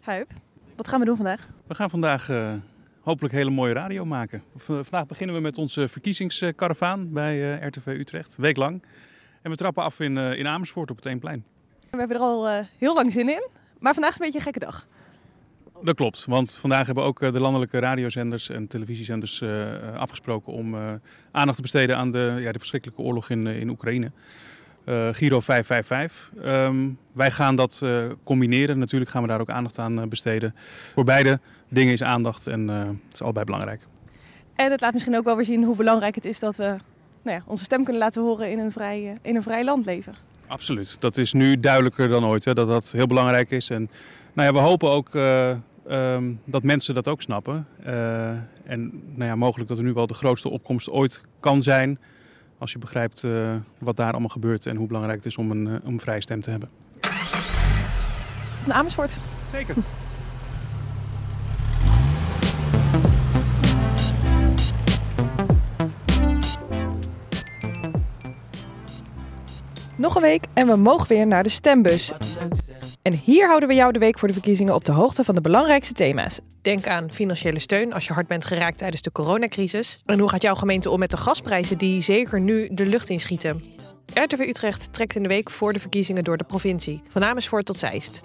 Huip, wat gaan we doen vandaag? We gaan vandaag uh, hopelijk hele mooie radio maken. vandaag beginnen we met onze verkiezingskaravaan bij uh, RTV Utrecht, weeklang. En we trappen af in, uh, in Amersfoort op het Eenplein. We hebben er al heel lang zin in, maar vandaag is een beetje een gekke dag. Dat klopt, want vandaag hebben ook de landelijke radiozenders en televisiezenders afgesproken om aandacht te besteden aan de, ja, de verschrikkelijke oorlog in, in Oekraïne. Uh, Giro 555. Um, wij gaan dat uh, combineren. Natuurlijk gaan we daar ook aandacht aan uh, besteden. Voor beide dingen is aandacht en het is allebei belangrijk. En het laat misschien ook wel weer zien hoe belangrijk het is dat we nou ja, onze stem kunnen laten horen in een, vrij, in een vrij land leven. Absoluut. Dat is nu duidelijker dan ooit, hè, dat dat heel belangrijk is. En nou ja, we hopen ook um, dat mensen dat ook snappen. en nou ja, mogelijk dat er nu wel de grootste opkomst ooit kan zijn als je begrijpt uh, wat daar allemaal gebeurt en hoe belangrijk het is om een, uh, om een vrije stem te hebben. Naar Amersfoort. Zeker. Nog een week en we mogen weer naar de stembus. En hier houden we jou de week voor de verkiezingen op de hoogte van de belangrijkste thema's. Denk aan financiële steun als je hard bent geraakt tijdens de coronacrisis. En hoe gaat jouw gemeente om met de gasprijzen die zeker nu de lucht inschieten? RTV Utrecht trekt in de week voor de verkiezingen door de provincie, van Amersfoort tot Zeist.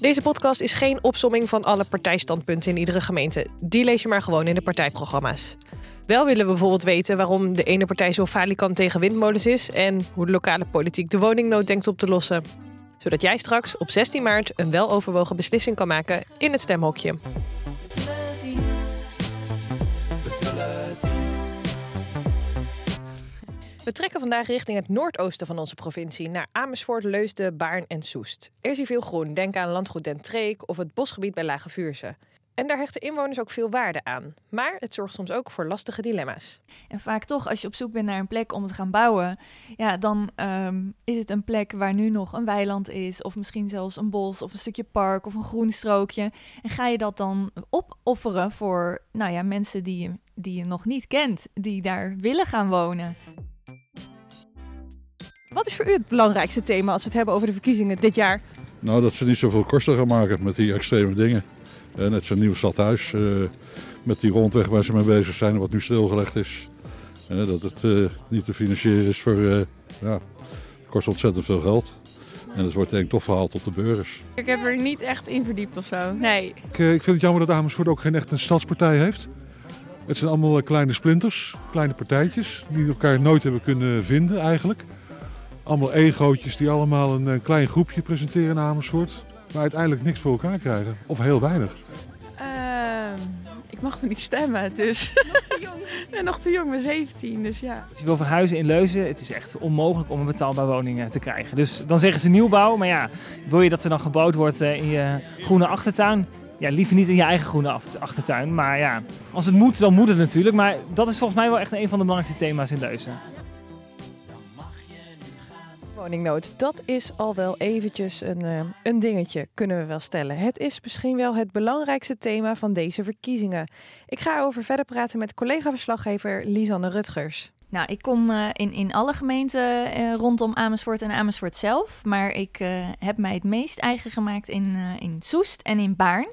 Deze podcast is geen opsomming van alle partijstandpunten in iedere gemeente. Die lees je maar gewoon in de partijprogramma's. Wel willen we bijvoorbeeld weten waarom de ene partij zo falikant tegen windmolens is en hoe de lokale politiek de woningnood denkt op te lossen zodat jij straks op 16 maart een weloverwogen beslissing kan maken in het stemhokje. We trekken vandaag richting het noordoosten van onze provincie, naar Amersfoort, Leusden, Baarn en Soest. Er is hier veel groen, denk aan landgoed Den Treek of het bosgebied bij Lage Vuurse. En daar hechten inwoners ook veel waarde aan. Maar het zorgt soms ook voor lastige dilemma's. En vaak toch, als je op zoek bent naar een plek om te gaan bouwen, ja, dan um, is het een plek waar nu nog een weiland is, of misschien zelfs een bos, of een stukje park, of een groen strookje. En ga je dat dan opofferen voor nou ja, mensen die je, die je nog niet kent, die daar willen gaan wonen? Wat is voor u het belangrijkste thema als we het hebben over de verkiezingen dit jaar? Nou, dat ze niet zoveel kosten gaan maken met die extreme dingen. Net zo'n nieuw stadhuis uh, met die rondweg waar ze mee bezig zijn, wat nu stilgelegd is. Uh, dat het niet te financieren is voor, ja, het kost ontzettend veel geld. En het wordt denk ik toch verhaald tot de burgers. Ik heb er niet echt in verdiept of zo, nee. Ik, ik vind het jammer dat Amersfoort ook geen echt een stadspartij heeft. Het zijn allemaal kleine splinters, kleine partijtjes, die elkaar nooit hebben kunnen vinden eigenlijk. Allemaal egootjes die allemaal een, een klein groepje presenteren in Amersfoort maar uiteindelijk niks voor elkaar krijgen. Of heel weinig. Uh, ik mag me niet stemmen, dus. ik ben nog te jong, ben 17, dus ja. Als je wil verhuizen in Leuzen, het is echt onmogelijk om een betaalbare woning te krijgen. Dus dan zeggen ze nieuwbouw, maar ja, wil je dat er dan gebouwd wordt eh, in je groene achtertuin? Ja, liever niet in je eigen groene achtertuin. Maar ja, als het moet, dan moet het natuurlijk. Maar dat is volgens mij wel echt een van de belangrijkste thema's in Leuzen woningnood, dat is al wel eventjes een, uh, een dingetje, kunnen we wel stellen. Het is misschien wel het belangrijkste thema van deze verkiezingen. Ik ga erover verder praten met collega-verslaggever Lisanne Rutgers. Nou, ik kom uh, in, in alle gemeenten uh, rondom Amersfoort en Amersfoort zelf. Maar ik heb mij het meest eigen gemaakt in, in Soest en in Baarn.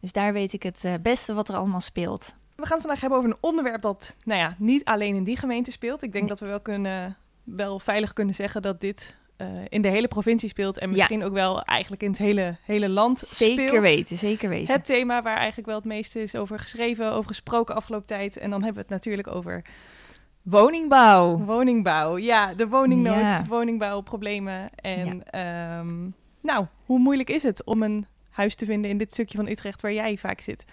Dus daar weet ik het beste wat er allemaal speelt. We gaan het vandaag hebben over een onderwerp dat nou ja, niet alleen in die gemeente speelt. Ik denk dat we wel kunnen wel veilig kunnen zeggen dat dit uh, in de hele provincie speelt. En misschien ook wel eigenlijk in het hele, hele land zeker speelt. weten, zeker weten. Het thema waar eigenlijk wel het meeste is over geschreven, over gesproken afgelopen tijd. En dan hebben we het natuurlijk over... Woningbouw. Woningbouw, ja. De woningnood, ja. woningbouwproblemen. En ja. um, nou, hoe moeilijk is het om een huis te vinden in dit stukje van Utrecht waar jij vaak zit?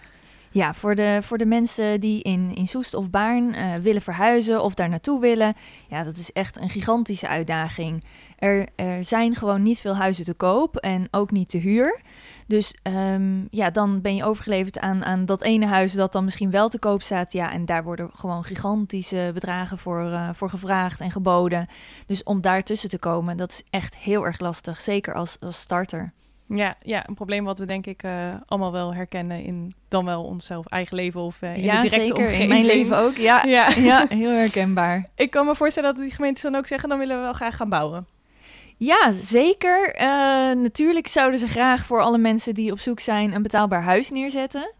Ja, voor de, voor de mensen die in, in Soest of Baarn uh, willen verhuizen of daar naartoe willen, ja, dat is echt een gigantische uitdaging. Er, zijn gewoon niet veel huizen te koop en ook niet te huur. Dus um, ja, dan ben je overgeleverd aan, aan dat ene huis dat dan misschien wel te koop staat. Ja, en daar worden gewoon gigantische bedragen voor, uh, voor gevraagd en geboden. Dus om daartussen te komen, dat is echt heel erg lastig. Zeker als, als starter. Ja, ja, een probleem wat we denk ik uh, allemaal wel herkennen in dan wel onszelf eigen leven of uh, in ja, de directe zeker. omgeving. in mijn leven ook. Ja, ja. ja, heel herkenbaar. Ik kan me voorstellen dat die gemeentes dan ook zeggen, dan willen we wel graag gaan bouwen. Ja, zeker. Uh, natuurlijk zouden ze graag voor alle mensen die op zoek zijn een betaalbaar huis neerzetten.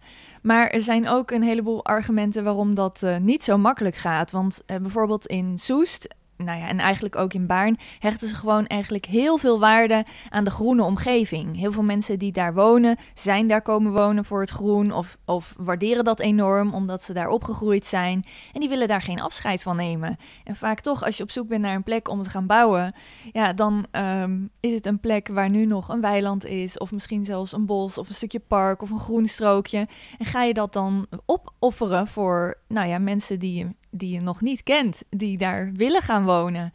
Maar er zijn ook een heleboel argumenten waarom dat uh, niet zo makkelijk gaat. Want uh, bijvoorbeeld in Soest nou ja, en eigenlijk ook in Baarn, hechten ze gewoon eigenlijk heel veel waarde aan de groene omgeving. Heel veel mensen die daar wonen, zijn daar komen wonen voor het groen of, of waarderen dat enorm omdat ze daar opgegroeid zijn. En die willen daar geen afscheid van nemen. En vaak toch, als je op zoek bent naar een plek om te gaan bouwen, ja, dan um, is het een plek waar nu nog een weiland is, of misschien zelfs een bos of een stukje park of een groen strookje. En ga je dat dan opofferen voor, nou ja, mensen die die je nog niet kent, die daar willen gaan wonen.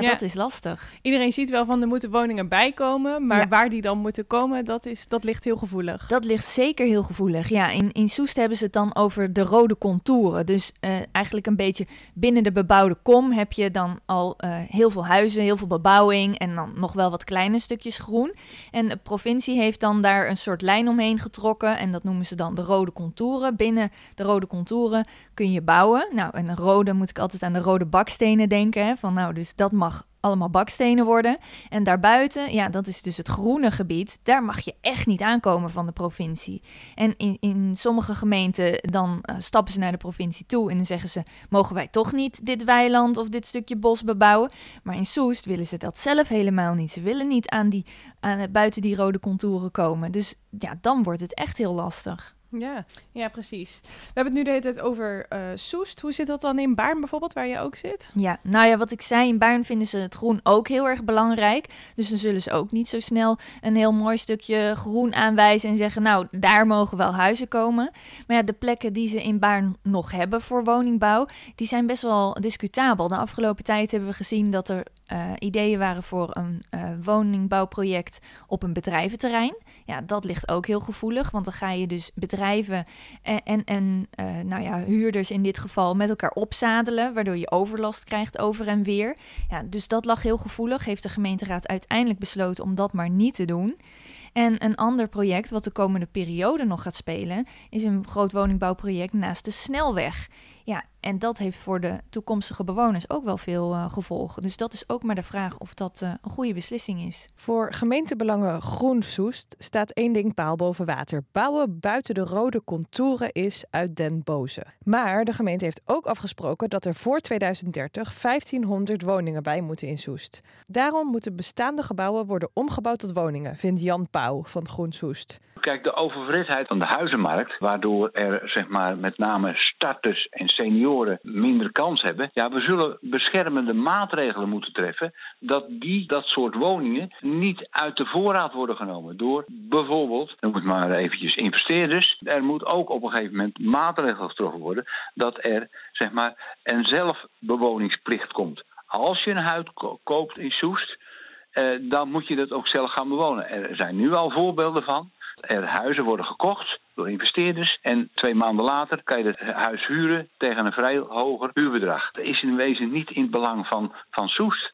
Ja, dat is lastig. Iedereen ziet wel van er moeten woningen bijkomen, maar waar die dan moeten komen, dat, is, dat ligt heel gevoelig. Dat ligt zeker heel gevoelig. Ja, in, in Soest hebben ze het dan over de rode contouren. Dus uh, eigenlijk een beetje binnen de bebouwde kom heb je dan al uh, heel veel huizen, heel veel bebouwing en dan nog wel wat kleine stukjes groen. En de provincie heeft dan daar een soort lijn omheen getrokken en dat noemen ze dan de rode contouren. Binnen de rode contouren kun je bouwen. Nou, en een rode moet ik altijd aan de rode bakstenen denken. Hè? Van nou, dus dat mag allemaal bakstenen worden. En daarbuiten, ja, dat is dus het groene gebied. Daar mag je echt niet aankomen van de provincie. En in, in sommige gemeenten dan uh, stappen ze naar de provincie toe en dan zeggen ze: mogen wij toch niet dit weiland of dit stukje bos bebouwen? Maar in Soest willen ze dat zelf helemaal niet. Ze willen niet aan die, aan, buiten die rode contouren komen. Dus ja, dan wordt het echt heel lastig. Ja, ja, precies. We hebben het nu de hele tijd over uh, Soest. Hoe zit dat dan in Baarn bijvoorbeeld, waar je ook zit? Ja, nou ja, wat ik zei, in Baarn vinden ze het groen ook heel erg belangrijk. Dus dan zullen ze ook niet zo snel een heel mooi stukje groen aanwijzen en zeggen, nou, daar mogen wel huizen komen. Maar ja, de plekken die ze in Baarn nog hebben voor woningbouw, die zijn best wel discutabel. De afgelopen tijd hebben we gezien dat er uh, ideeën waren voor een uh, woningbouwproject op een bedrijventerrein. Ja, dat ligt ook heel gevoelig, want dan ga je dus bedrijven en, en, en uh, nou ja, huurders in dit geval met elkaar opzadelen, waardoor je overlast krijgt over en weer. Ja, dus dat lag heel gevoelig. Heeft de gemeenteraad uiteindelijk besloten om dat maar niet te doen. En een ander project wat de komende periode nog gaat spelen, is een groot woningbouwproject naast de snelweg. Ja, en dat heeft voor de toekomstige bewoners ook wel veel uh, gevolgen. Dus dat is ook maar de vraag of dat uh, een goede beslissing is. Voor gemeentebelangen Groen Soest staat één ding paal boven water. Bouwen buiten de rode contouren is uit den boze. Maar de gemeente heeft ook afgesproken dat er voor 2030 1500 woningen bij moeten in Soest. Daarom moeten bestaande gebouwen worden omgebouwd tot woningen, vindt Jan Pauw van Groen Soest. Kijk, de oververhitheid van de huizenmarkt, waardoor er zeg maar met name starters en senioren minder kans hebben. Ja, we zullen beschermende maatregelen moeten treffen dat die dat soort woningen niet uit de voorraad worden genomen door bijvoorbeeld, dan moet maar eventjes investeerders. Er moet ook op een gegeven moment maatregelen getroffen worden dat er zeg maar een zelfbewoningsplicht komt. Als je een huis koopt in Soest, eh, dan moet je dat ook zelf gaan bewonen. Er zijn nu al voorbeelden van er huizen worden gekocht door investeerders. En twee maanden later kan je het huis huren tegen een vrij hoger huurbedrag. Dat is in wezen niet in het belang van, van Soest.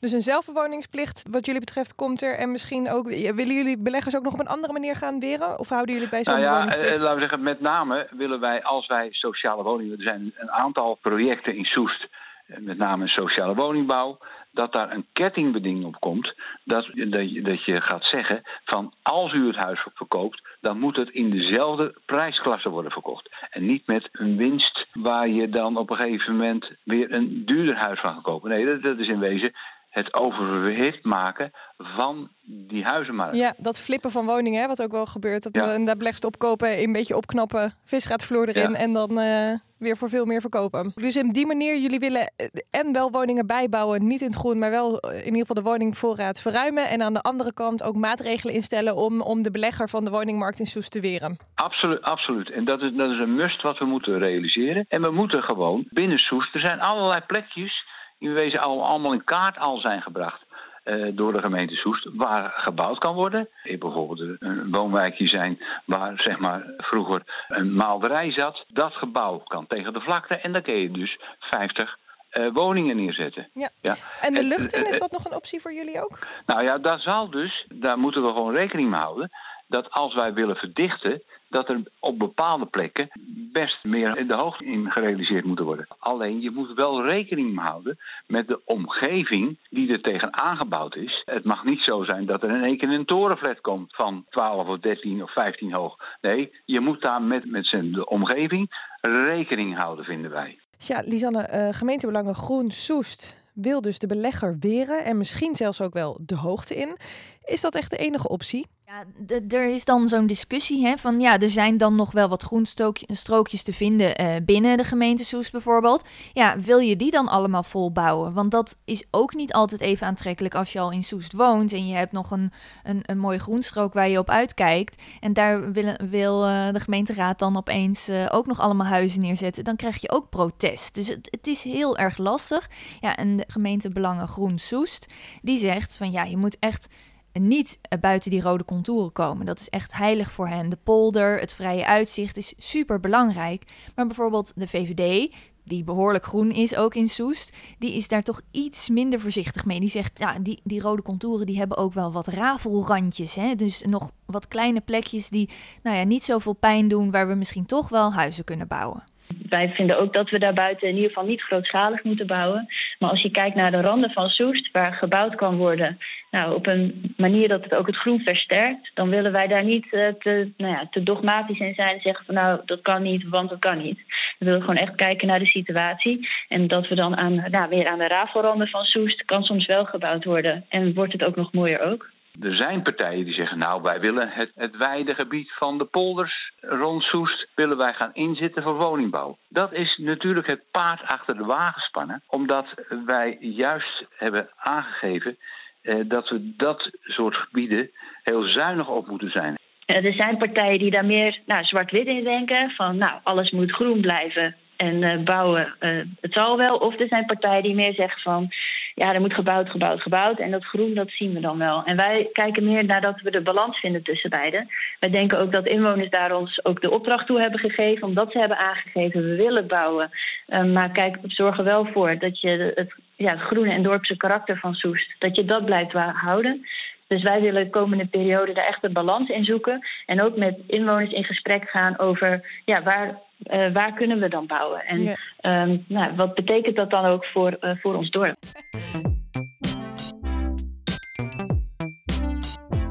Dus een zelfbewoningsplicht wat jullie betreft komt er. En misschien ook, willen jullie beleggers ook nog op een andere manier gaan weren? Of houden jullie bij zo'n nou ja? Eh, laten we zeggen, met name willen wij als wij sociale woningen... Er zijn een aantal projecten in Soest, eh, met name sociale woningbouw dat daar een kettingbeding op komt. Dat, dat, je gaat zeggen van als u het huis verkoopt, dan moet het in dezelfde prijsklasse worden verkocht. En niet met een winst waar je dan op een gegeven moment weer een duurder huis van gaat kopen. Nee, dat, dat is in wezen het overhit maken van die huizenmarkt. Ja, dat flippen van woningen, hè, wat ook wel gebeurt. Dat ja. we daar opkopen, een beetje opknappen, vis gaat vloer erin en dan uh, weer voor veel meer verkopen. Dus in die manier, jullie willen eh, en wel woningen bijbouwen, niet in het groen, maar wel eh, in ieder geval de woningvoorraad verruimen. En aan de andere kant ook maatregelen instellen om, om de belegger van de woningmarkt in Soest te weren. Absoluut, absoluut. En dat is, dat is een must wat we moeten realiseren. En we moeten gewoon binnen Soest, er zijn allerlei plekjes in wezen al, allemaal in kaart al zijn gebracht. Uh, door de gemeente Soest, waar gebouwd kan worden. Er bijvoorbeeld een woonwijkje zijn waar zeg maar, vroeger een maalderij zat. Dat gebouw kan tegen de vlakte en dan kun je dus 50 uh, eh, woningen neerzetten. Ja. ja. En de lucht in, is dat nog een optie voor jullie ook? Nou ja, daar zal dus, daar moeten we gewoon rekening mee houden dat als wij willen verdichten, dat er op bepaalde plekken best meer in de hoogte in gerealiseerd moeten worden. Alleen je moet wel rekening houden met de omgeving die er tegen aangebouwd is. Het mag niet zo zijn dat er in één keer een torenflat komt van 12 of 13 of 15 hoog. Nee, je moet daar met, met zijn de omgeving rekening houden, vinden wij. Ja, Lisanne, uh, gemeentebelangen Groen Soest wil dus de belegger weren en misschien zelfs ook wel de hoogte in. Is dat echt de enige optie? Ja, er is dan zo'n discussie hè, van ja, er zijn dan nog wel wat groenstrookjes te vinden uh, binnen de gemeente Soest bijvoorbeeld. Ja, wil je die dan allemaal volbouwen? Want dat is ook niet altijd even aantrekkelijk als je al in Soest woont en je hebt nog een, een, een mooie groenstrook waar je op uitkijkt. En daar wil, wil uh, de gemeenteraad dan opeens uh, ook nog allemaal huizen neerzetten. Dan krijg je ook protest. Dus het, het is heel erg lastig. Ja, en de gemeente Belangen Groen Soest, die zegt van ja, je moet echt niet buiten die rode contouren komen. Dat is echt heilig voor hen. De polder, het vrije uitzicht is super belangrijk. Maar bijvoorbeeld de VVD, die behoorlijk groen is ook in Soest, die is daar toch iets minder voorzichtig mee. Die zegt, ja, die, die rode contouren die hebben ook wel wat rafelrandjes. Hè? Dus nog wat kleine plekjes die nou ja, niet zoveel pijn doen, waar we misschien toch wel huizen kunnen bouwen. Wij vinden ook dat we daarbuiten in ieder geval niet grootschalig moeten bouwen. Maar als je kijkt naar de randen van Soest, waar gebouwd kan worden, nou, op een manier dat het ook het groen versterkt, dan willen wij daar niet uh, te, nou ja, te dogmatisch in zijn en zeggen van nou, dat kan niet, want dat kan niet. We willen gewoon echt kijken naar de situatie. En dat we dan aan, nou, weer aan de rafelranden van Soest kan soms wel gebouwd worden. En wordt het ook nog mooier ook. Er zijn partijen die zeggen, nou wij willen het, het wijde gebied van de polders rond Soest willen wij gaan inzetten voor woningbouw. Dat is natuurlijk het paard achter de wagen spannen, omdat wij juist hebben aangegeven eh, dat we dat soort gebieden heel zuinig op moeten zijn. Er zijn partijen die daar meer nou, zwart-wit in denken, van nou alles moet groen blijven en uh, bouwen, het zal wel. Of er zijn partijen die meer zeggen van ja, er moet gebouwd, gebouwd, gebouwd. En dat groen, dat zien we dan wel. En wij kijken meer naar dat we de balans vinden tussen beiden. Wij denken ook dat inwoners daar ons ook de opdracht toe hebben gegeven, omdat ze hebben aangegeven, we willen bouwen. Um, maar kijk, zorg er wel voor dat je het, ja, groene en dorpse karakter van Soest, dat je dat blijft houden. Dus wij willen de komende periode daar echt een balans in zoeken. En ook met inwoners in gesprek gaan over ja, waar, uh, waar kunnen we dan bouwen. En ja. um, nou, wat betekent dat dan ook voor, uh, voor ons dorp?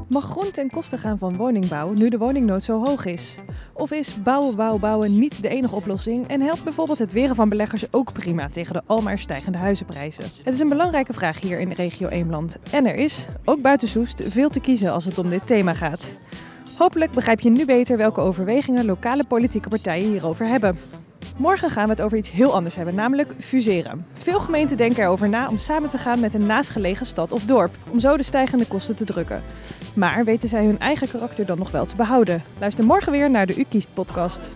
Mag grond ten koste gaan van woningbouw nu de woningnood zo hoog is? Of is bouwen, bouwen, bouwen niet de enige oplossing en helpt bijvoorbeeld het weren van beleggers ook prima tegen de almaar stijgende huizenprijzen? Het is een belangrijke vraag hier in de regio Eemland. En er is, ook buiten Soest, veel te kiezen als het om dit thema gaat. Hopelijk begrijp je nu beter welke overwegingen lokale politieke partijen hierover hebben. Morgen gaan we het over iets heel anders hebben, namelijk fuseren. Veel gemeenten denken erover na om samen te gaan met een naastgelegen stad of dorp, om zo de stijgende kosten te drukken. Maar weten zij hun eigen karakter dan nog wel te behouden? Luister morgen weer naar de U Kiest podcast.